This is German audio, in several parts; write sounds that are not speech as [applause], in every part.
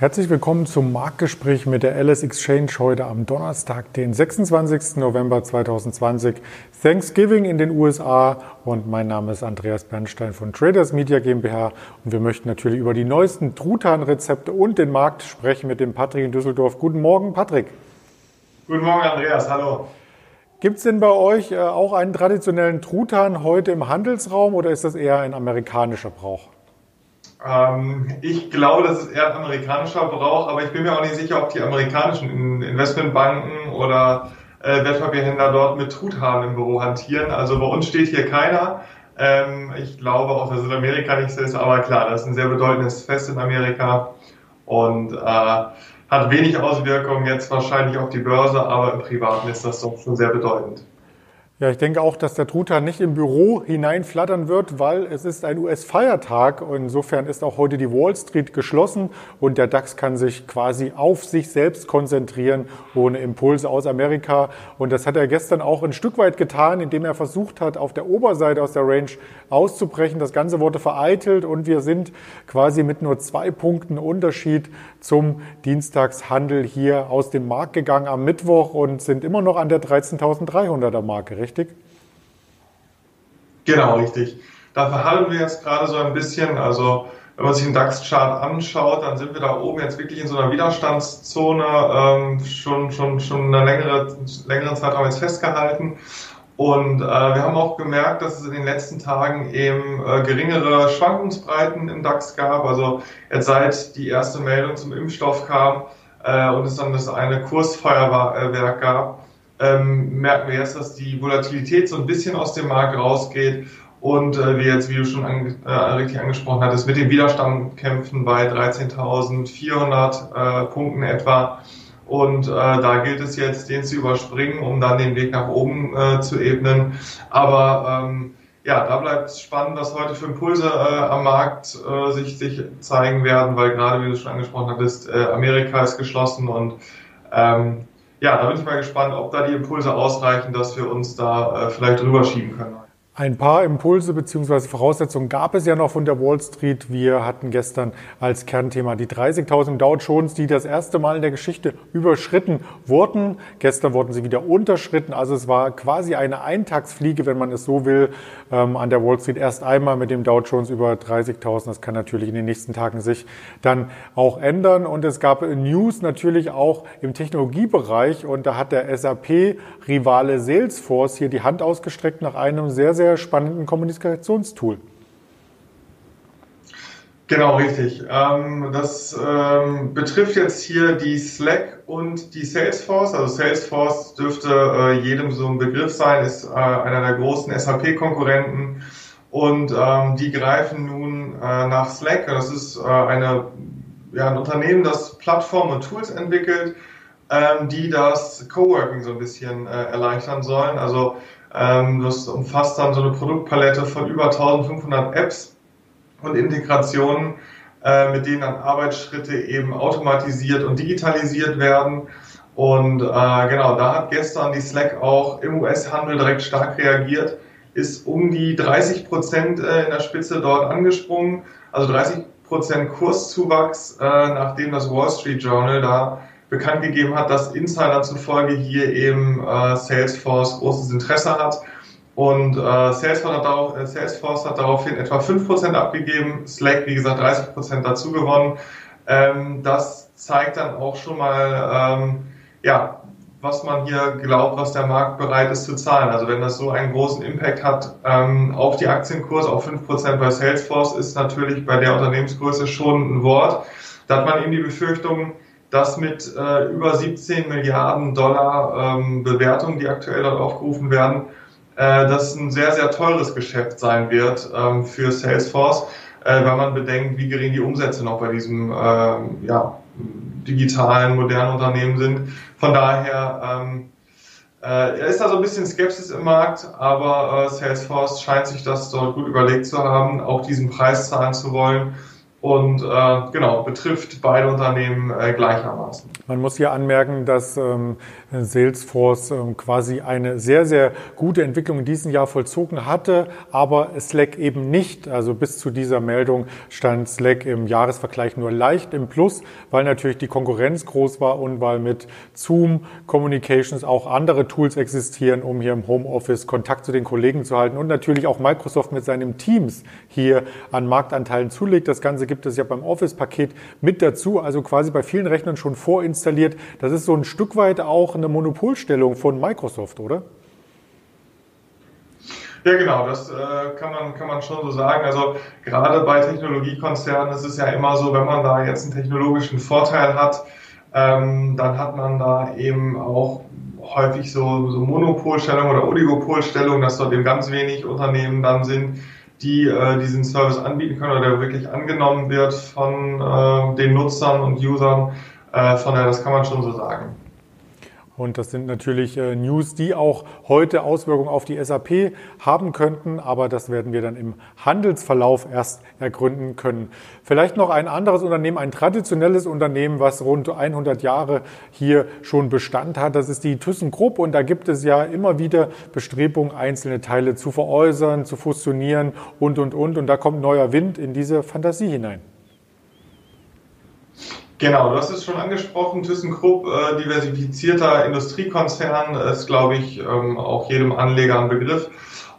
Herzlich willkommen zum Marktgespräch mit der LS Exchange heute am Donnerstag, den 26. November 2020. Thanksgiving in den USA und mein Name ist Andreas Bernstein von Traders Media GmbH und wir möchten natürlich über die neuesten Truthahn-Rezepte und den Markt sprechen mit dem Patrick in Düsseldorf. Guten Morgen, Patrick. Guten Morgen, Andreas. Hallo. Gibt es denn bei euch äh, auch einen traditionellen Truthahn heute im Handelsraum oder ist das eher ein amerikanischer Brauch? Ähm, ich glaube, das ist eher ein amerikanischer Brauch, aber ich bin mir auch nicht sicher, ob die amerikanischen Investmentbanken oder äh, Wertpapierhändler dort mit Truthahn im Büro hantieren. Also bei uns steht hier keiner. Ähm, ich glaube auch, dass es in Amerika nicht so ist, aber klar, das ist ein sehr bedeutendes Fest in Amerika und äh, hat wenig Auswirkungen jetzt wahrscheinlich auf die Börse, aber im Privaten ist das doch schon sehr bedeutend. Ja, ich denke auch, dass der Truthahn nicht im Büro hineinflattern wird, weil es ist ein US-Feiertag. Insofern ist auch heute die Wall Street geschlossen und der DAX kann sich quasi auf sich selbst konzentrieren, ohne Impulse aus Amerika. Und das hat er gestern auch ein Stück weit getan, indem er versucht hat, auf der Oberseite aus der Range auszubrechen. Das Ganze wurde vereitelt und wir sind quasi mit nur zwei Punkten Unterschied zum Dienstagshandel hier aus dem Markt gegangen am Mittwoch und sind immer noch an der 13.300er Marke? Genau, richtig. Da verhandeln wir jetzt gerade so ein bisschen. Also wenn man sich den DAX-Chart anschaut, dann sind wir da oben jetzt wirklich in so einer Widerstandszone ähm, schon, schon, schon eine längere, längeren Zeitraum jetzt festgehalten. Und äh, wir haben auch gemerkt, dass es in den letzten Tagen eben äh, geringere Schwankungsbreiten im DAX gab. Also jetzt seit die erste Meldung zum Impfstoff kam äh, und es dann das eine Kursfeuerwerk gab, ähm, merken wir jetzt, dass die Volatilität so ein bisschen aus dem Markt rausgeht und äh, wir jetzt, wie du schon an, äh, richtig angesprochen hattest, mit dem Widerstand kämpfen bei 13.400 äh, Punkten etwa. Und äh, da gilt es jetzt, den zu überspringen, um dann den Weg nach oben äh, zu ebnen. Aber ähm, ja, da bleibt es spannend, was heute für Impulse äh, am Markt äh, sich, sich zeigen werden, weil gerade, wie du schon angesprochen hattest, äh, Amerika ist geschlossen und ähm, ja, da bin ich mal gespannt, ob da die Impulse ausreichen, dass wir uns da äh, vielleicht drüber schieben können. Ein paar Impulse bzw. Voraussetzungen gab es ja noch von der Wall Street. Wir hatten gestern als Kernthema die 30.000 Dow Jones, die das erste Mal in der Geschichte überschritten wurden. Gestern wurden sie wieder unterschritten. Also es war quasi eine Eintagsfliege, wenn man es so will, ähm, an der Wall Street erst einmal mit dem Dow Jones über 30.000. Das kann natürlich in den nächsten Tagen sich dann auch ändern. Und es gab News natürlich auch im Technologiebereich. Und da hat der SAP-Rivale Salesforce hier die Hand ausgestreckt nach einem sehr, sehr spannenden Kommunikationstool. Genau, richtig. Ähm, das ähm, betrifft jetzt hier die Slack und die Salesforce. Also Salesforce dürfte äh, jedem so ein Begriff sein, ist äh, einer der großen SAP-Konkurrenten. Und ähm, die greifen nun äh, nach Slack. Das ist eine, ja, ein Unternehmen, das Plattformen und Tools entwickelt, die das Coworking so ein bisschen erleichtern sollen. Also das umfasst dann so eine Produktpalette von über 1500 Apps und Integrationen, äh, mit denen dann Arbeitsschritte eben automatisiert und digitalisiert werden. Und äh, genau, da hat gestern die Slack auch im US-Handel direkt stark reagiert, ist um die 30 Prozent äh, in der Spitze dort angesprungen, also 30 Prozent Kurszuwachs, nachdem das Wall Street Journal da bekannt gegeben hat, dass Insider zufolge hier eben äh, Salesforce großes Interesse hat. Und äh, Salesforce, hat darauf, äh, Salesforce hat daraufhin etwa 5% abgegeben, Slack, wie gesagt, 30% dazu gewonnen. Ähm, das zeigt dann auch schon mal, ähm, ja, was man hier glaubt, was der Markt bereit ist zu zahlen. Also wenn das so einen großen Impact hat ähm, auf die Aktienkurse, auf 5% bei Salesforce, ist natürlich bei der Unternehmensgröße schon ein Wort. Da hat man eben die Befürchtung, dass mit äh, über 17 Milliarden Dollar ähm, Bewertungen, die aktuell dort aufgerufen werden, äh, das ein sehr, sehr teures Geschäft sein wird ähm, für Salesforce, äh, wenn man bedenkt, wie gering die Umsätze noch bei diesem ähm, ja, digitalen, modernen Unternehmen sind. Von daher ähm, äh, ist da so ein bisschen Skepsis im Markt, aber äh, Salesforce scheint sich das dort gut überlegt zu haben, auch diesen Preis zahlen zu wollen und äh, genau betrifft beide Unternehmen äh, gleichermaßen. Man muss hier anmerken, dass ähm, Salesforce ähm, quasi eine sehr, sehr gute Entwicklung in diesem Jahr vollzogen hatte, aber Slack eben nicht. Also bis zu dieser Meldung stand Slack im Jahresvergleich nur leicht im Plus, weil natürlich die Konkurrenz groß war und weil mit Zoom Communications auch andere Tools existieren, um hier im Homeoffice Kontakt zu den Kollegen zu halten und natürlich auch Microsoft mit seinem Teams hier an Marktanteilen zulegt. Das Ganze gibt es ja beim Office-Paket mit dazu, also quasi bei vielen Rechnern schon vorinstalliert. Das ist so ein Stück weit auch eine Monopolstellung von Microsoft, oder? Ja, genau, das äh, kann, man, kann man schon so sagen. Also gerade bei Technologiekonzernen ist es ja immer so, wenn man da jetzt einen technologischen Vorteil hat, ähm, dann hat man da eben auch häufig so, so Monopolstellung oder Oligopolstellung, dass dort eben ganz wenig Unternehmen dann sind, die äh, diesen Service anbieten können oder der wirklich angenommen wird von äh, den Nutzern und Usern. Äh, von daher, das kann man schon so sagen. Und das sind natürlich äh, News, die auch heute Auswirkungen auf die SAP haben könnten, aber das werden wir dann im Handelsverlauf erst ergründen können. Vielleicht noch ein anderes Unternehmen, ein traditionelles Unternehmen, was rund 100 Jahre hier schon Bestand hat. Das ist die ThyssenKrupp und da gibt es ja immer wieder Bestrebungen, einzelne Teile zu veräußern, zu fusionieren und, und, und. Und da kommt neuer Wind in diese Fantasie hinein. Genau, du hast es schon angesprochen, ThyssenKrupp, äh, diversifizierter Industriekonzern, ist, glaube ich, ähm, auch jedem Anleger ein Begriff.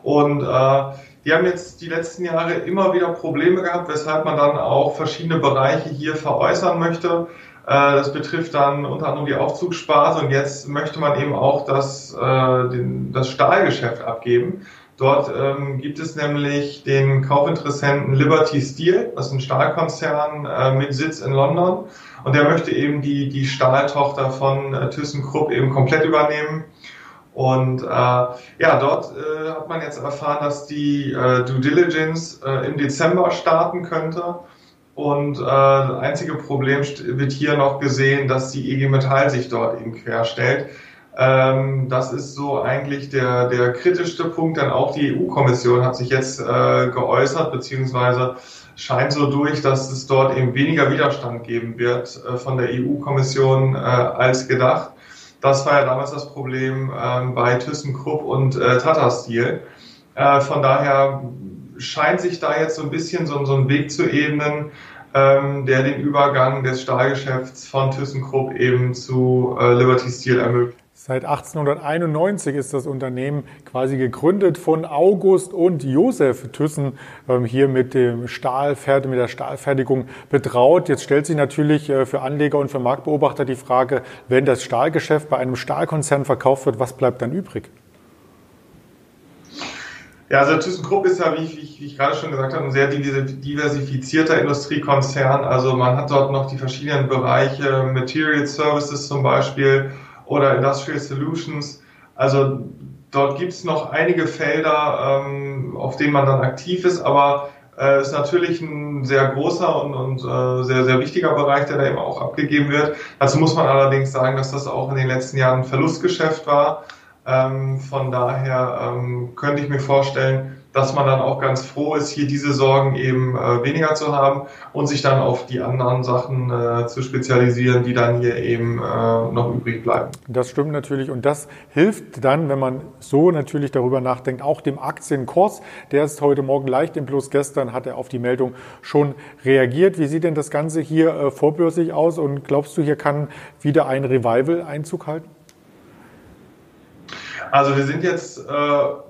Und äh, die haben jetzt die letzten Jahre immer wieder Probleme gehabt, weshalb man dann auch verschiedene Bereiche hier veräußern möchte. Äh, das betrifft dann unter anderem die Aufzugssparte und jetzt möchte man eben auch das, äh, den, das Stahlgeschäft abgeben. Dort ähm, gibt es nämlich den Kaufinteressenten Liberty Steel, das ist ein Stahlkonzern äh, mit Sitz in London. Und der möchte eben die, die Stahltochter von äh, ThyssenKrupp eben komplett übernehmen. Und äh, ja, dort äh, hat man jetzt erfahren, dass die äh, Due Diligence äh, im Dezember starten könnte. Und äh, das einzige Problem wird hier noch gesehen, dass die IG Metall sich dort eben querstellt. Ähm, das ist so eigentlich der, der kritischste Punkt, denn auch die EU-Kommission hat sich jetzt äh, geäußert, beziehungsweise scheint so durch, dass es dort eben weniger Widerstand geben wird äh, von der EU-Kommission äh, als gedacht. Das war ja damals das Problem ähm, bei ThyssenKrupp und äh, Tata Steel. Äh, von daher scheint sich da jetzt so ein bisschen so, so ein Weg zu ebnen, ähm, der den Übergang des Stahlgeschäfts von ThyssenKrupp eben zu äh, Liberty Steel ermöglicht. Seit 1891 ist das Unternehmen quasi gegründet von August und Josef Thyssen ähm, hier mit dem Stahlferd mit der Stahlfertigung betraut. Jetzt stellt sich natürlich äh, für Anleger und für Marktbeobachter die Frage, wenn das Stahlgeschäft bei einem Stahlkonzern verkauft wird, was bleibt dann übrig? Ja, also ThyssenKrupp ist ja, wie, ich, wie ich, gerade schon gesagt habe, ein sehr diversifizierter Industriekonzern. Also man hat dort noch die verschiedenen Bereiche, Material Services zum Beispiel, oder Industrial Solutions. Also dort gibt es noch einige Felder, ähm, auf denen man dann aktiv ist, aber äh, ist natürlich ein sehr großer und, und äh, sehr, sehr wichtiger Bereich, der da eben auch abgegeben wird. Dazu muss man allerdings sagen, dass das auch in den letzten Jahren ein Verlustgeschäft war. Ähm, von daher ähm, könnte ich mir vorstellen, dass man dann auch ganz froh ist, hier diese Sorgen eben äh, weniger zu haben und sich dann auf die anderen Sachen äh, zu spezialisieren, die dann hier eben äh, noch übrig bleiben. Das stimmt natürlich und das hilft dann, wenn man so natürlich darüber nachdenkt, auch dem Aktienkurs. Der ist heute Morgen leicht im Plus. Gestern hat er auf die Meldung schon reagiert. Wie sieht denn das Ganze hier äh, vorbörslich aus und glaubst du, hier kann wieder ein Revival Einzug halten? Also wir sind jetzt äh,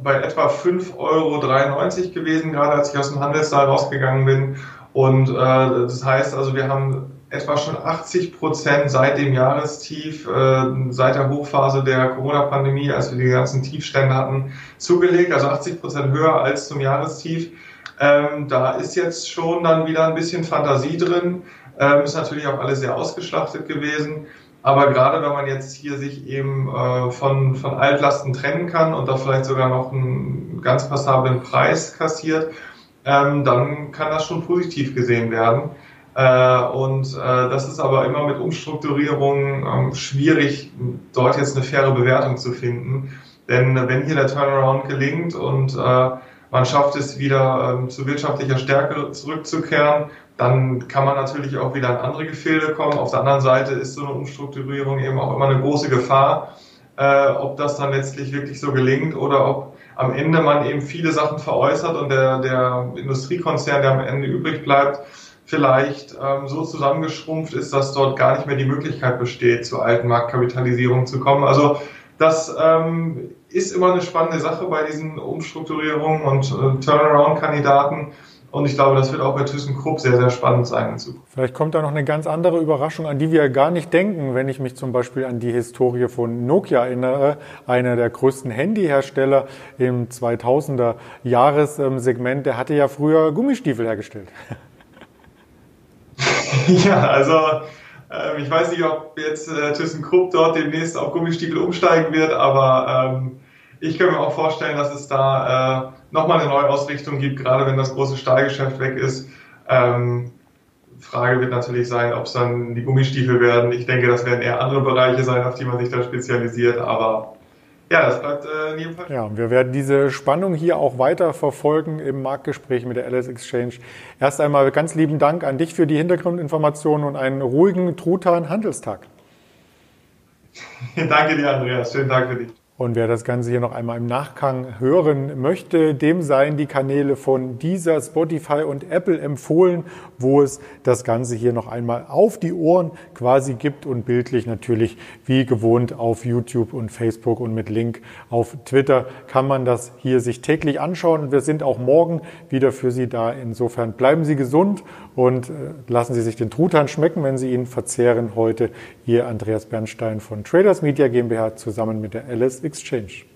bei etwa 5,93 Euro gewesen, gerade als ich aus dem Handelssaal rausgegangen bin. Und äh, das heißt also, wir haben etwa schon 80 Prozent seit dem Jahrestief, äh, seit der Hochphase der Corona-Pandemie, als wir die ganzen Tiefstände hatten, zugelegt. Also 80 Prozent höher als zum Jahrestief. Ähm, da ist jetzt schon dann wieder ein bisschen Fantasie drin. Ähm, ist natürlich auch alles sehr ausgeschlachtet gewesen. Aber gerade wenn man jetzt hier sich eben äh, von, von Altlasten trennen kann und da vielleicht sogar noch einen ganz passablen Preis kassiert, ähm, dann kann das schon positiv gesehen werden. Äh, und äh, das ist aber immer mit Umstrukturierung ähm, schwierig, dort jetzt eine faire Bewertung zu finden. Denn wenn hier der Turnaround gelingt und äh, man schafft es wieder ähm, zu wirtschaftlicher Stärke zurückzukehren, dann kann man natürlich auch wieder in andere Gefilde kommen. Auf der anderen Seite ist so eine Umstrukturierung eben auch immer eine große Gefahr, äh, ob das dann letztlich wirklich so gelingt oder ob am Ende man eben viele Sachen veräußert und der, der Industriekonzern, der am Ende übrig bleibt, vielleicht ähm, so zusammengeschrumpft ist, dass dort gar nicht mehr die Möglichkeit besteht, zur alten Marktkapitalisierung zu kommen. Also das ähm, ist immer eine spannende Sache bei diesen Umstrukturierungen und äh, Turnaround-Kandidaten. Und ich glaube, das wird auch bei ThyssenKrupp sehr, sehr spannend sein in Zukunft. Vielleicht kommt da noch eine ganz andere Überraschung, an die wir gar nicht denken, wenn ich mich zum Beispiel an die Historie von Nokia erinnere, einer der größten Handyhersteller im 2000er Jahressegment, der hatte ja früher Gummistiefel hergestellt. [laughs] Ja, also äh, ich weiß nicht, ob jetzt äh, ThyssenKrupp dort demnächst auf Gummistiefel umsteigen wird, aber ähm, ich kann mir auch vorstellen, dass es da äh, nochmal eine Neuausrichtung gibt, gerade wenn das große Stahlgeschäft weg ist. Ähm, Frage wird natürlich sein, ob es dann die Gummistiefel werden. Ich denke, das werden eher andere Bereiche sein, auf die man sich da spezialisiert, aber ja, das bleibt äh, in jedem Fall. Ja, wir werden diese Spannung hier auch weiter verfolgen im Marktgespräch mit der Alice Exchange. Erst einmal ganz lieben Dank an dich für die Hintergrundinformationen und einen ruhigen Truthahn-Handelstag. [laughs] Danke dir, Andreas. Schönen Tag für dich. Und wer das Ganze hier noch einmal im Nachgang hören möchte, dem seien die Kanäle von dieser, Spotify und Apple empfohlen, wo es das Ganze hier noch einmal auf die Ohren quasi gibt und bildlich natürlich wie gewohnt auf YouTube und Facebook und mit Link auf Twitter kann man das hier sich täglich anschauen. Wir sind auch morgen wieder für Sie da. Insofern bleiben Sie gesund und äh, lassen Sie sich den Truthahn schmecken, wenn Sie ihn verzehren. Heute hier Andreas Bernstein von Traders Media GmbH zusammen mit der Alice Exchange.